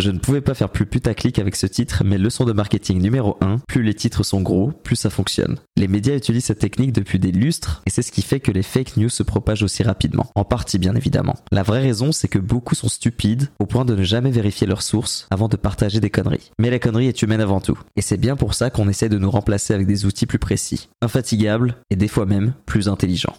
Je ne pouvais pas faire plus putaclic avec ce titre, mais leçon de marketing numéro 1, plus les titres sont gros, plus ça fonctionne. Les médias utilisent cette technique depuis des lustres, et c'est ce qui fait que les fake news se propagent aussi rapidement. En partie bien évidemment. La vraie raison, c'est que beaucoup sont stupides, au point de ne jamais vérifier leurs sources avant de partager des conneries. Mais la connerie est humaine avant tout. Et c'est bien pour ça qu'on essaie de nous remplacer avec des outils plus précis, infatigables, et des fois même plus intelligents.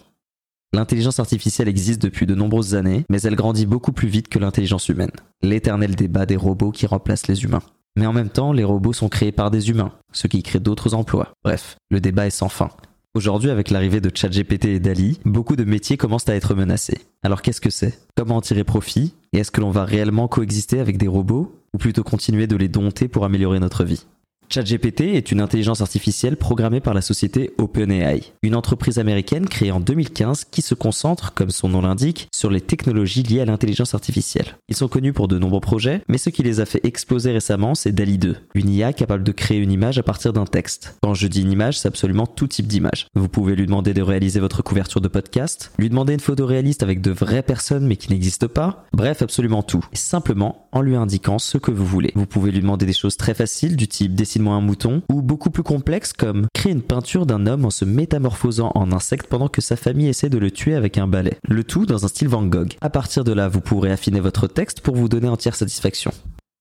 L'intelligence artificielle existe depuis de nombreuses années, mais elle grandit beaucoup plus vite que l'intelligence humaine. L'éternel débat des robots qui remplacent les humains. Mais en même temps, les robots sont créés par des humains, ce qui crée d'autres emplois. Bref, le débat est sans fin. Aujourd'hui, avec l'arrivée de ChatGPT et DALI, beaucoup de métiers commencent à être menacés. Alors qu'est-ce que c'est? Comment en tirer profit? Et est-ce que l'on va réellement coexister avec des robots? Ou plutôt continuer de les dompter pour améliorer notre vie? ChatGPT est une intelligence artificielle programmée par la société OpenAI, une entreprise américaine créée en 2015 qui se concentre, comme son nom l'indique, sur les technologies liées à l'intelligence artificielle. Ils sont connus pour de nombreux projets, mais ce qui les a fait exploser récemment, c'est DALI 2, une IA capable de créer une image à partir d'un texte. Quand je dis une image, c'est absolument tout type d'image. Vous pouvez lui demander de réaliser votre couverture de podcast, lui demander une photo réaliste avec de vraies personnes mais qui n'existent pas, bref, absolument tout. Et simplement en lui indiquant ce que vous voulez. Vous pouvez lui demander des choses très faciles du type dessine un mouton, ou beaucoup plus complexe comme créer une peinture d'un homme en se métamorphosant en insecte pendant que sa famille essaie de le tuer avec un balai. Le tout dans un style Van Gogh. À partir de là, vous pourrez affiner votre texte pour vous donner entière satisfaction.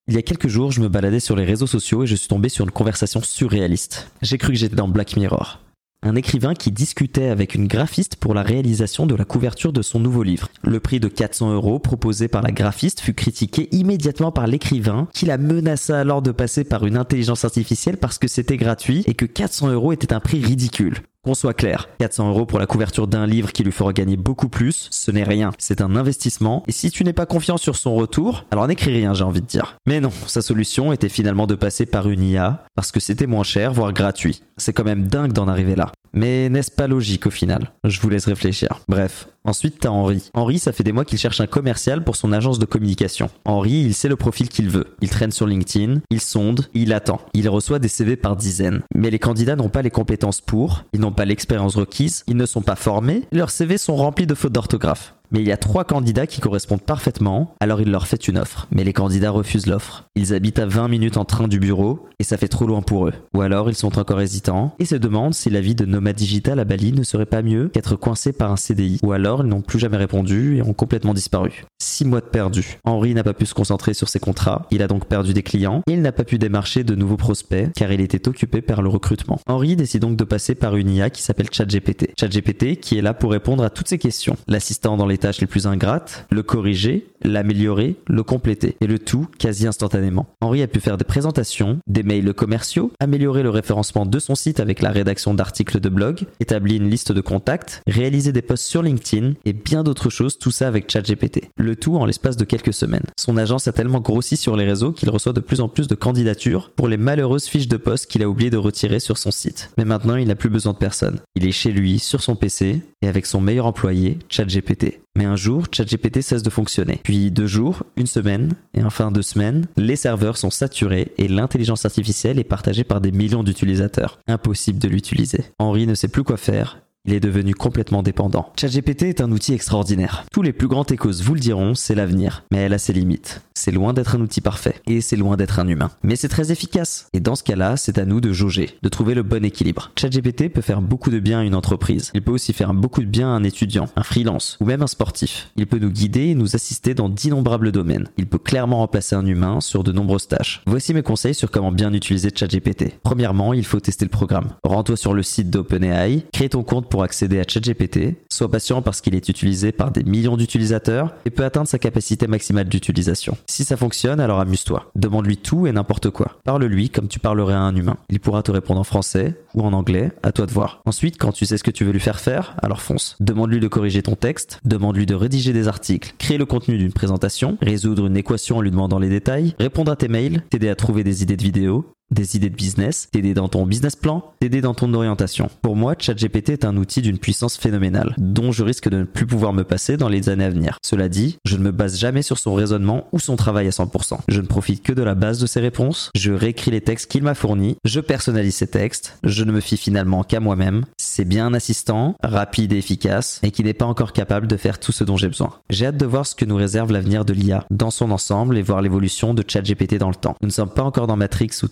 Il y a quelques jours, je me baladais sur les réseaux sociaux et je suis tombé sur une conversation surréaliste. J'ai cru que j'étais dans Black Mirror un écrivain qui discutait avec une graphiste pour la réalisation de la couverture de son nouveau livre. Le prix de 400 euros proposé par la graphiste fut critiqué immédiatement par l'écrivain qui la menaça alors de passer par une intelligence artificielle parce que c'était gratuit et que 400 euros était un prix ridicule. Qu'on soit clair, 400 euros pour la couverture d'un livre qui lui fera gagner beaucoup plus, ce n'est rien. C'est un investissement. Et si tu n'es pas confiant sur son retour, alors n'écris rien, j'ai envie de dire. Mais non, sa solution était finalement de passer par une IA parce que c'était moins cher, voire gratuit. C'est quand même dingue d'en arriver là. Mais n'est-ce pas logique au final? Je vous laisse réfléchir. Bref, ensuite t'as Henri. Henri, ça fait des mois qu'il cherche un commercial pour son agence de communication. Henri, il sait le profil qu'il veut. Il traîne sur LinkedIn, il sonde, il attend. Il reçoit des CV par dizaines. Mais les candidats n'ont pas les compétences pour, ils n'ont pas l'expérience requise, ils ne sont pas formés, leurs CV sont remplis de fautes d'orthographe mais il y a trois candidats qui correspondent parfaitement, alors il leur fait une offre. Mais les candidats refusent l'offre. Ils habitent à 20 minutes en train du bureau, et ça fait trop loin pour eux. Ou alors ils sont encore hésitants, et se demandent si la vie de nomade digital à Bali ne serait pas mieux qu'être coincé par un CDI. Ou alors ils n'ont plus jamais répondu et ont complètement disparu. Six mois de perdu. Henri n'a pas pu se concentrer sur ses contrats, il a donc perdu des clients, et il n'a pas pu démarcher de nouveaux prospects, car il était occupé par le recrutement. Henri décide donc de passer par une IA qui s'appelle ChatGPT. ChatGPT qui est là pour répondre à toutes ces questions. L'assistant dans les tâches les plus ingrates, le corriger, l'améliorer, le compléter. Et le tout quasi instantanément. Henri a pu faire des présentations, des mails commerciaux, améliorer le référencement de son site avec la rédaction d'articles de blog, établir une liste de contacts, réaliser des posts sur LinkedIn et bien d'autres choses, tout ça avec ChatGPT. Le tout en l'espace de quelques semaines. Son agence a tellement grossi sur les réseaux qu'il reçoit de plus en plus de candidatures pour les malheureuses fiches de poste qu'il a oublié de retirer sur son site. Mais maintenant, il n'a plus besoin de personne. Il est chez lui, sur son PC, et avec son meilleur employé, ChatGPT. Mais un jour, ChatGPT cesse de fonctionner. Puis deux jours, une semaine, et enfin deux semaines, les serveurs sont saturés et l'intelligence artificielle est partagée par des millions d'utilisateurs. Impossible de l'utiliser. Henri ne sait plus quoi faire il est devenu complètement dépendant. ChatGPT est un outil extraordinaire. Tous les plus grands techos vous le diront, c'est l'avenir. Mais elle a ses limites. C'est loin d'être un outil parfait. Et c'est loin d'être un humain. Mais c'est très efficace. Et dans ce cas-là, c'est à nous de jauger, de trouver le bon équilibre. ChatGPT peut faire beaucoup de bien à une entreprise. Il peut aussi faire beaucoup de bien à un étudiant, un freelance ou même un sportif. Il peut nous guider et nous assister dans d'innombrables domaines. Il peut clairement remplacer un humain sur de nombreuses tâches. Voici mes conseils sur comment bien utiliser ChatGPT. Premièrement, il faut tester le programme. Rends-toi sur le site d'OpenAI, crée ton compte pour accéder à ChatGPT. Sois patient parce qu'il est utilisé par des millions d'utilisateurs et peut atteindre sa capacité maximale d'utilisation. Si ça fonctionne, alors amuse-toi. Demande-lui tout et n'importe quoi. Parle-lui comme tu parlerais à un humain. Il pourra te répondre en français ou en anglais, à toi de voir. Ensuite, quand tu sais ce que tu veux lui faire faire, alors fonce. Demande-lui de corriger ton texte, demande-lui de rédiger des articles, créer le contenu d'une présentation, résoudre une équation en lui demandant les détails, répondre à tes mails, t'aider à trouver des idées de vidéos, des idées de business, t'aider dans ton business plan, t'aider dans ton orientation. Pour moi, ChatGPT est un outil d'une puissance phénoménale, dont je risque de ne plus pouvoir me passer dans les années à venir. Cela dit, je ne me base jamais sur son raisonnement ou son travail à 100%. Je ne profite que de la base de ses réponses, je réécris les textes qu'il m'a fournis, je personnalise ses textes, je ne me fie finalement qu'à moi-même. C'est bien un assistant, rapide et efficace, et qui n'est pas encore capable de faire tout ce dont j'ai besoin. J'ai hâte de voir ce que nous réserve l'avenir de l'IA dans son ensemble et voir l'évolution de ChatGPT dans le temps. Nous ne sommes pas encore dans Matrix ou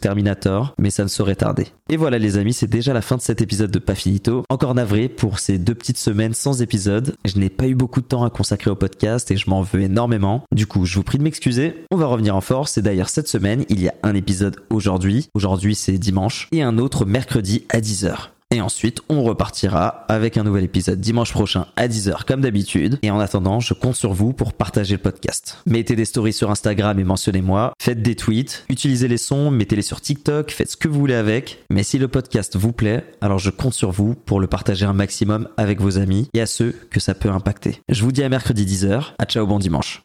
Mais ça ne saurait tarder. Et voilà les amis, c'est déjà la fin de cet épisode de Pafinito. Encore navré pour ces deux petites semaines sans épisode. Je n'ai pas eu beaucoup de temps à consacrer au podcast et je m'en veux énormément. Du coup, je vous prie de m'excuser. On va revenir en force et d'ailleurs cette semaine, il y a un épisode aujourd'hui. Aujourd'hui, c'est dimanche et un autre mercredi à 10h. Et ensuite, on repartira avec un nouvel épisode dimanche prochain à 10h comme d'habitude. Et en attendant, je compte sur vous pour partager le podcast. Mettez des stories sur Instagram et mentionnez-moi. Faites des tweets. Utilisez les sons, mettez-les sur TikTok. Faites ce que vous voulez avec. Mais si le podcast vous plaît, alors je compte sur vous pour le partager un maximum avec vos amis et à ceux que ça peut impacter. Je vous dis à mercredi 10h. À ciao, bon dimanche.